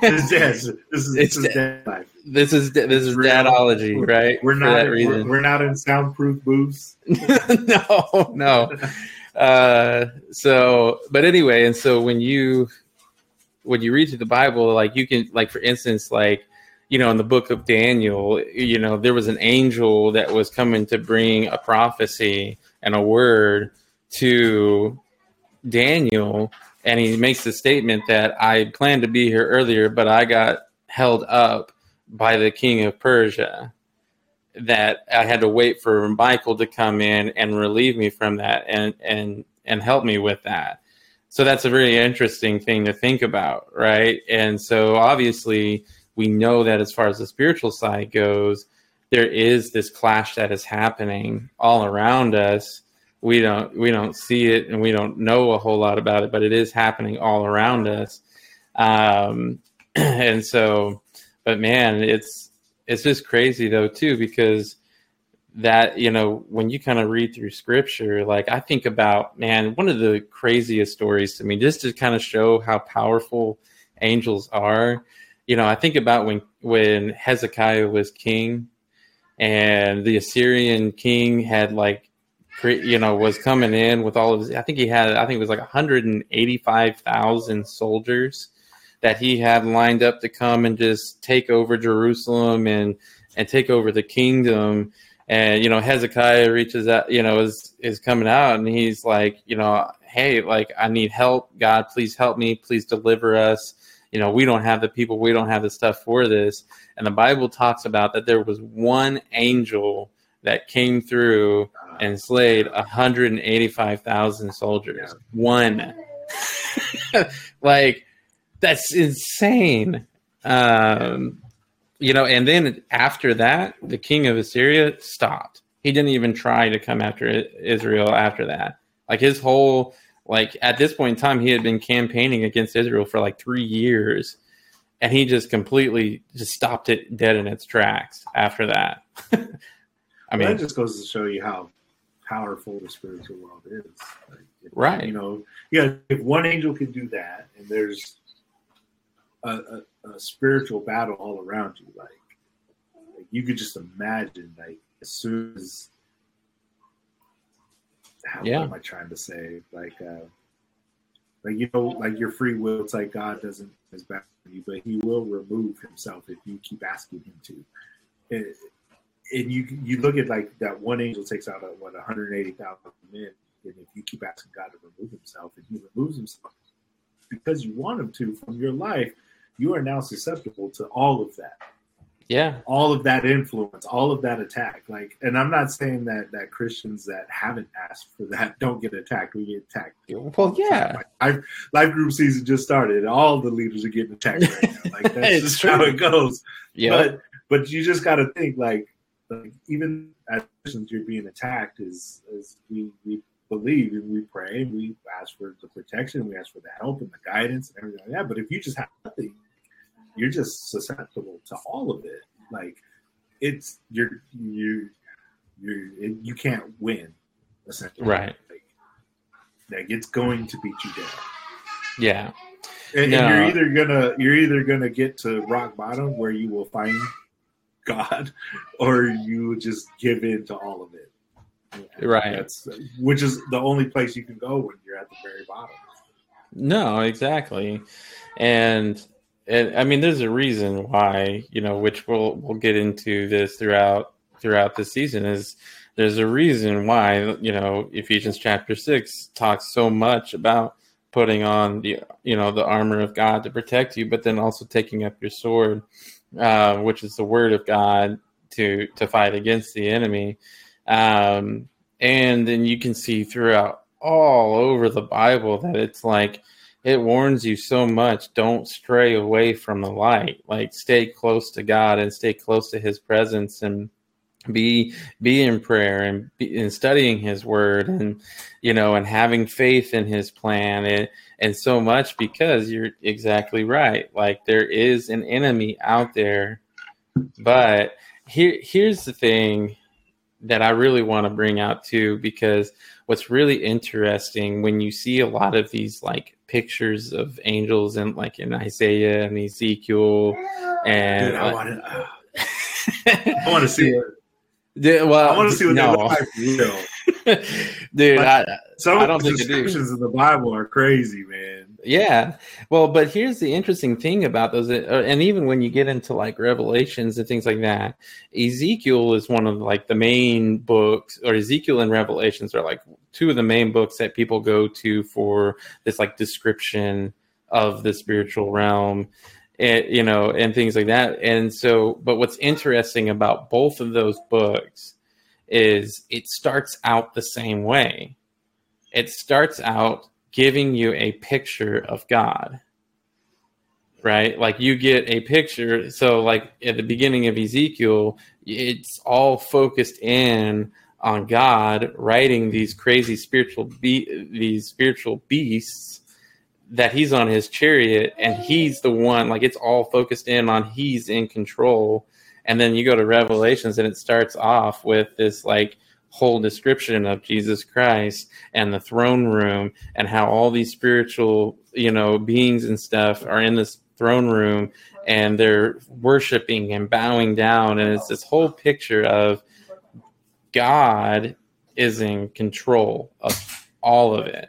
This is this is, this is dead life. this is this is dadology right We're not we're, we're not in soundproof booths. no, no. Uh, so, but anyway, and so when you when you read through the Bible, like you can, like for instance, like you know, in the book of Daniel, you know, there was an angel that was coming to bring a prophecy and a word to Daniel, and he makes the statement that I planned to be here earlier, but I got held up by the king of Persia that I had to wait for Michael to come in and relieve me from that and and and help me with that. So that's a very interesting thing to think about, right? And so obviously we know that as far as the spiritual side goes, there is this clash that is happening all around us. We don't we don't see it and we don't know a whole lot about it, but it is happening all around us. Um, and so, but man, it's it's just crazy though too because that you know when you kind of read through scripture like i think about man one of the craziest stories to me just to kind of show how powerful angels are you know i think about when when hezekiah was king and the assyrian king had like you know was coming in with all of his i think he had i think it was like 185000 soldiers that he had lined up to come and just take over Jerusalem and and take over the kingdom. And you know, Hezekiah reaches out, you know, is is coming out and he's like, you know, hey, like I need help. God, please help me. Please deliver us. You know, we don't have the people, we don't have the stuff for this. And the Bible talks about that there was one angel that came through and slayed 185,000 soldiers. One. like that's insane. Um, you know, and then after that, the king of Assyria stopped. He didn't even try to come after Israel after that. Like his whole Like at this point in time, he had been campaigning against Israel for like three years, and he just completely just stopped it dead in its tracks after that. I mean, that just goes to show you how powerful the spiritual world is. Like, if, right. You know, yeah, if one angel can do that, and there's a, a, a spiritual battle all around you, like, like you could just imagine, like, as soon as how yeah. am I trying to say? Like, uh, like you know, like your free will. It's like God doesn't for you, but He will remove Himself if you keep asking Him to. And, and you you look at like that one angel takes out uh, a, what 180,000 men, and if you keep asking God to remove Himself, and He removes Himself because you want Him to from your life, you are now susceptible to all of that yeah. All of that influence all of that attack like and i'm not saying that that christians that haven't asked for that don't get attacked. We get attacked. Well yeah. Life, life group season just started. All the leaders are getting attacked. Right now like that's just true. how it goes. Yeah. But but you just got to think like like even as christians you're being attacked is is we we believe and we pray and we ask for the protection we ask for the help and the guidance and everything like that. But if you just have nothing you're just susceptible to all of it. Like it's you're you you you can't win essentially. Right. Like, like it's going to beat you down. Yeah. And, no. and, you're either gonna you're either gonna get to rock bottom where you will find God, or you just give in to all of it. right. That's which is the only place you can go when you're at the very bottom. No, exactly. And and I mean, there's a reason why you know, which we'll we'll get into this throughout throughout the season. Is there's a reason why you know Ephesians chapter six talks so much about putting on the you know the armor of God to protect you, but then also taking up your sword, uh, which is the word of God to to fight against the enemy. Um, and then you can see throughout all over the Bible that it's like it warns you so much don't stray away from the light. Like stay close to god and stay close to his presence and be be in prayer and be, in studying his word and you know and having faith in his plan and and so much because you're exactly right. Like there is an enemy out there. But here here's the thing that I really want to bring out too because what's really interesting when you see a lot of these like pictures of angels and like in Isaiah and Ezekiel and Dude, I want to uh, I want to see it. Yeah, well, I want to see what no. they look like Dude, I, some I don't think the descriptions in the Bible are crazy, man. Yeah, well, but here's the interesting thing about those, uh, and even when you get into like Revelations and things like that, Ezekiel is one of like the main books, or Ezekiel and Revelations are like two of the main books that people go to for this like description of the spiritual realm and you know and things like that. And so but what's interesting about both of those books is it starts out the same way. It starts out giving you a picture of God. Right? Like you get a picture. So, like at the beginning of Ezekiel, it's all focused in on God writing these crazy spiritual be- these spiritual beasts that he's on his chariot and he's the one like it's all focused in on he's in control and then you go to Revelations and it starts off with this like whole description of Jesus Christ and the throne room and how all these spiritual, you know, beings and stuff are in this throne room and they're worshiping and bowing down. And it's this whole picture of God is in control of all of it.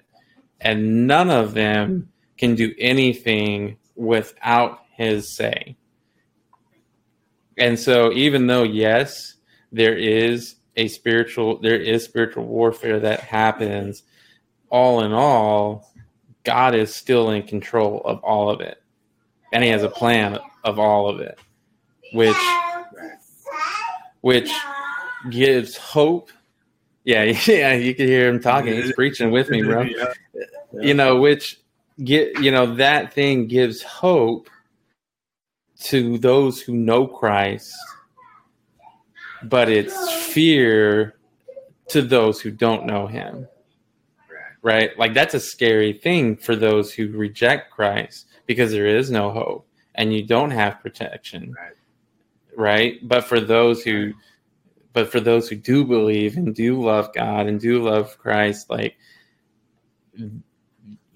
And none of them hmm. can do anything without his say and so, even though, yes, there is a spiritual, there is spiritual warfare that happens, all in all, God is still in control of all of it. And he has a plan of all of it, which, which gives hope. Yeah, yeah, you can hear him talking. He's preaching with me, bro. You know, which get you know that thing gives hope to those who know Christ, but it's fear to those who don't know him. right? Like that's a scary thing for those who reject Christ because there is no hope and you don't have protection. Right. Right? But for those who but for those who do believe and do love God and do love Christ, like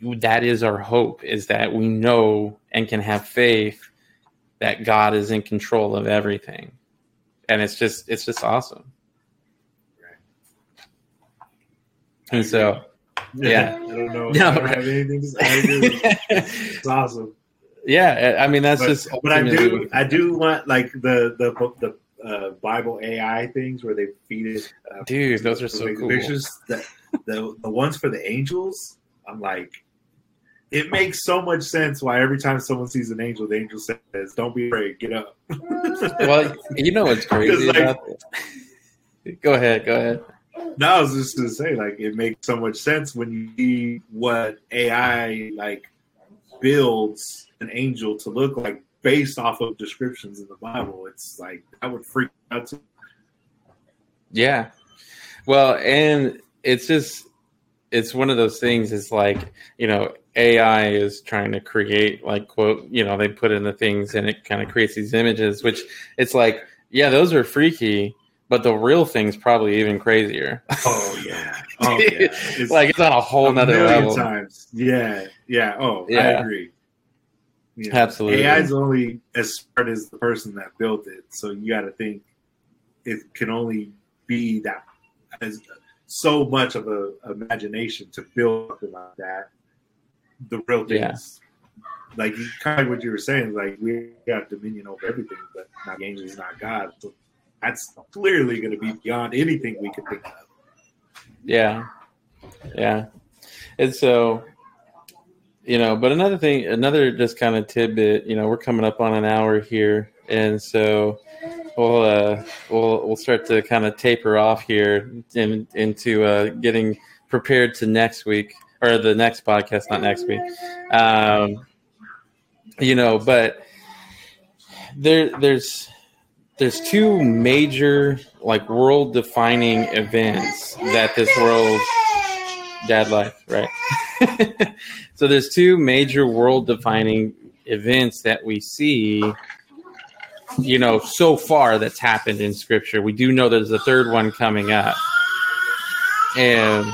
that is our hope is that we know and can have faith that God is in control of everything. And it's just it's just awesome. And so yeah. I don't know. No, I don't right. have anything to say. It's awesome. yeah, I mean that's But, just but I do I do want like the the the uh, Bible AI things where they feed it. Uh, Dude, those are so cool. Pictures that the the ones for the angels. I'm like, it makes so much sense why every time someone sees an angel, the angel says, "Don't be afraid, get up." well, you know what's crazy like- about that? Go ahead, go ahead. No, I was just gonna say, like, it makes so much sense when you see what AI like builds an angel to look like based off of descriptions in the Bible. It's like I would freak out. Too. Yeah. Well, and it's just it's one of those things It's like, you know, AI is trying to create like quote, you know, they put in the things and it kind of creates these images, which it's like, yeah, those are freaky, but the real thing's probably even crazier. Oh yeah, oh yeah. It's like it's on a whole a nother level. times. Yeah, yeah. Oh, I Yeah. agree. Yeah. Absolutely. AI is only as smart as the person that built it. So you got to think it can only be that as so much of a imagination to build something like that. The real thing Yeah. is like kind of what you were saying, like we got dominion over everything, but not angels, not God. So that's clearly going to be beyond anything we could think of. Yeah. Yeah. And so, you know, but another thing, another just kind of tidbit, you know, we're coming up on an hour here. And so we'll, uh, we'll, we'll start to kind of taper off here in, into, uh, getting prepared to next week or the next podcast, not next week. Um, you know, but there, there's, there's two major like world defining events that this world dad life right? So there's two major world defining events that we see you know so far that's happened in scripture. We do know there's a third one coming up. And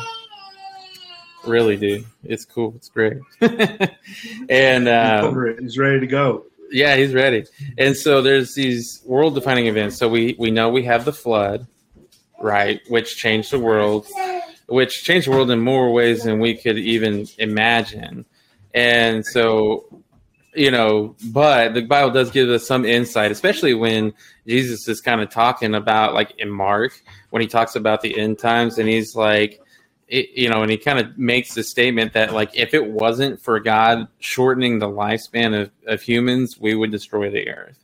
really dude it's cool it's great and um, He's ready to go. yeah, he's ready. And so there's these world defining events. So we we know we have the flood, right, which changed the world, which changed the world in more ways than we could even imagine. And so you know, but the Bible does give us some insight, especially when Jesus is kind of talking about like in Mark when he talks about the end times and he's like it, you know, and he kind of makes the statement that like if it wasn't for God shortening the lifespan of, of humans, we would destroy the earth.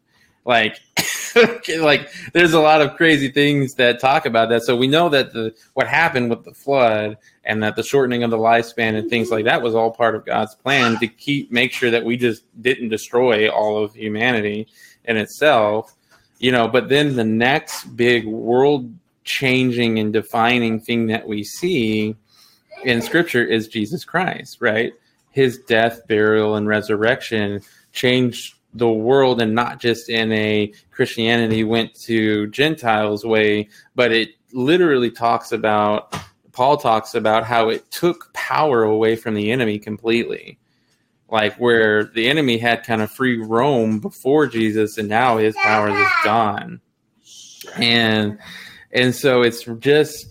Like, like there's a lot of crazy things that talk about that. So we know that the what happened with the flood and that the shortening of the lifespan and things like that was all part of God's plan to keep make sure that we just didn't destroy all of humanity in itself. You know, but then the next big world changing and defining thing that we see in scripture is Jesus Christ, right? His death, burial, and resurrection changed the world and not just in a Christianity went to Gentiles way, but it literally talks about Paul talks about how it took power away from the enemy completely. Like where the enemy had kind of free roam before Jesus and now his power is gone. And and so it's just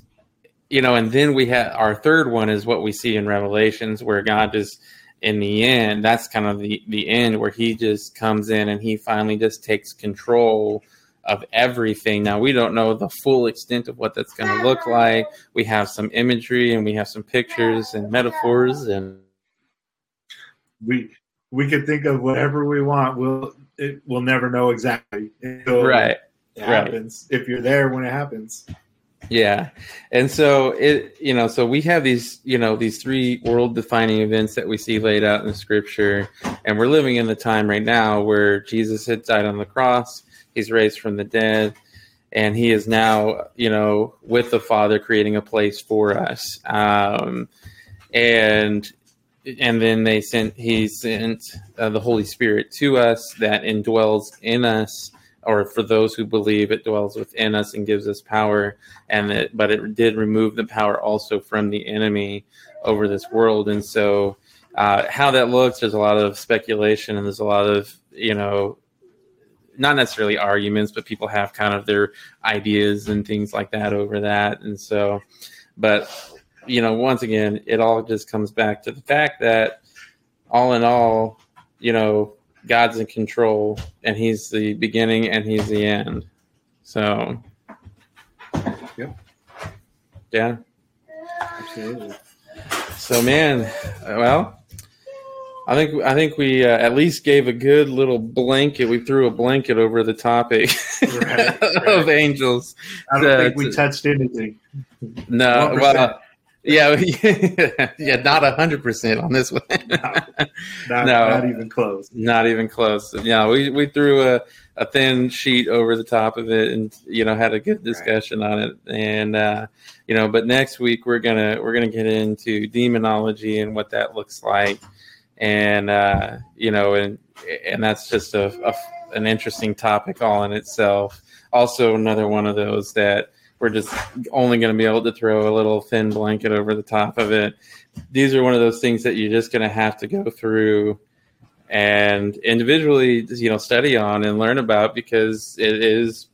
you know and then we have our third one is what we see in revelations where god just in the end. That's kind of the the end where he just comes in and he finally just takes control of everything. Now we don't know the full extent of what that's going to look like. We have some imagery and we have some pictures and metaphors and We we could think of whatever we want. We'll it, we'll never know exactly. Right it right. happens. If you're there when it happens, Yeah. And so it you know, so we have these, you know, these three world defining events that we see laid out in the scripture and we're living in the time right now where Jesus had died on the cross, he's raised from the dead and he is now, you know, with the Father creating a place for us. Um and and then they sent he sent uh, the Holy Spirit to us that indwells in us or for those who believe it dwells within us and gives us power. And that but it did remove the power also from the enemy over this world. And so uh, how that looks there's a lot of speculation and there's a lot of you know not necessarily arguments but people have kind of their ideas and things like that over that. And so but you know once again it all just comes back to the fact that all in all you know God's in control, and He's the beginning and He's the end. So, Yep. yeah. Absolutely. So, man, well, I think I think we uh, at least gave a good little blanket. We threw a blanket over the topic Right, of right. angels. I don't Uh, think we touched anything. No, well, yeah, yeah, not a hundred percent on this one. Not, No. not even close. Not even close. Yeah, we, we threw a, a thin sheet over the top of it and you know had a good discussion on it. And uh, you know, but next week we're gonna we're gonna get into demonology and what that looks like. And uh, you know, and and that's just a, a an interesting topic all in itself. Also another one of those that we're just only going to be able to throw a little thin blanket over the top of it. These are one of those things that you're just going to have to go through and individually you know study on and learn about because it is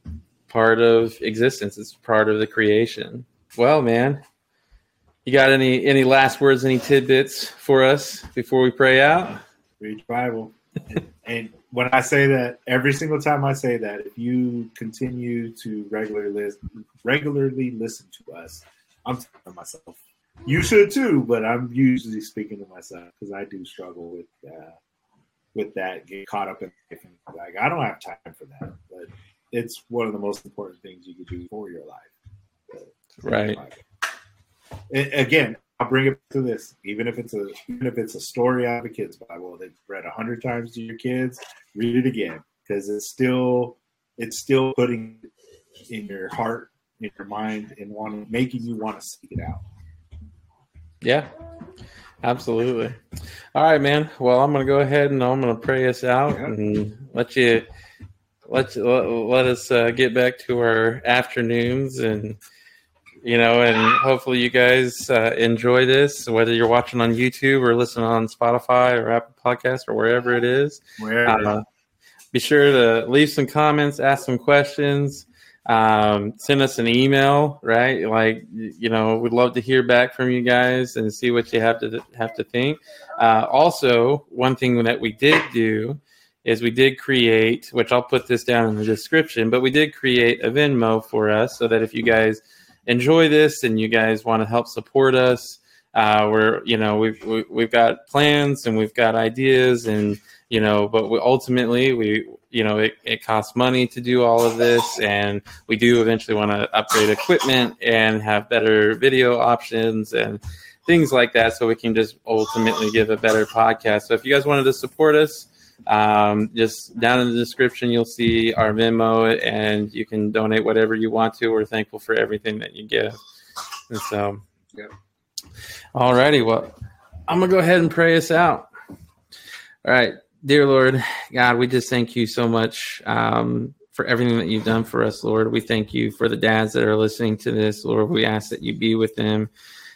part of existence it's part of the creation well man you got any any last words any tidbits for us before we pray out Read Bible. and, and when I say that, every single time I say that, if you continue to regularly listen, regularly listen to us, I'm talking to myself. You should too, but I'm usually speaking to myself because I do struggle with uh, with that. Get caught up in like I don't have time for that, but it's one of the most important things you could do for your life. right A- again i'll bring it to this even if it's a even if it's a story out of a kid's bible that read a hundred times to your kids read it again because it's still it's still putting in your heart in your mind and wanting making you want to seek it out. Yeah absolutely. All right man. Well i'm gonna go ahead and i'm gonna pray us out Yeah. and let you let you, let, let us uh, get back to our afternoons and you know and hopefully you guys uh, enjoy this whether you're watching on youtube or listening on spotify or apple podcast or wherever it is. Wherever uh, be sure to leave some comments ask some questions um, send us an email right? Like you know we'd love to hear back from you guys and see what you have to have to think. Uh, also one thing that we did do is we did create which i'll put this down in the description but we did create a venmo for us so that if you guys enjoy this and you guys want to help support us. Uh, we're you know we've we, we've got plans and we've got ideas and you know but we, ultimately we you know it, it costs money to do all of this and we do eventually want to upgrade equipment and have better video options and things like that so we can just ultimately give a better podcast. So if you guys wanted to support us um, just down in the description you'll see our Venmo and you can donate whatever you want to. We're thankful for everything that you give. And so Yep. all righty. Well i'm gonna go ahead and pray us out. All right. Dear lord god we just thank you so much um, for everything that you've done for us lord. We thank you for the dads that are listening to this lord. We ask that you be with them.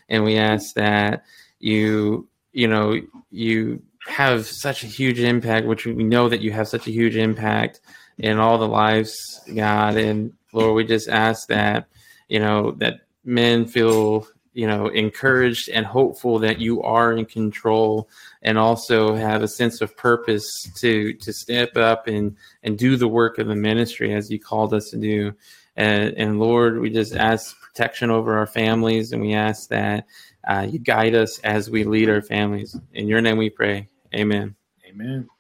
And we ask that you you know you have such a huge impact which we know that you have such a huge impact in all the lives god. And lord we just ask that you know that men feel you know encouraged and hopeful that you are in control and also have a sense of purpose to to step up and and do the work of the ministry as you called us to do. And, and lord we just ask protection over our families and we ask that uh, you guide us as we lead our families. In your name we pray amen. Amen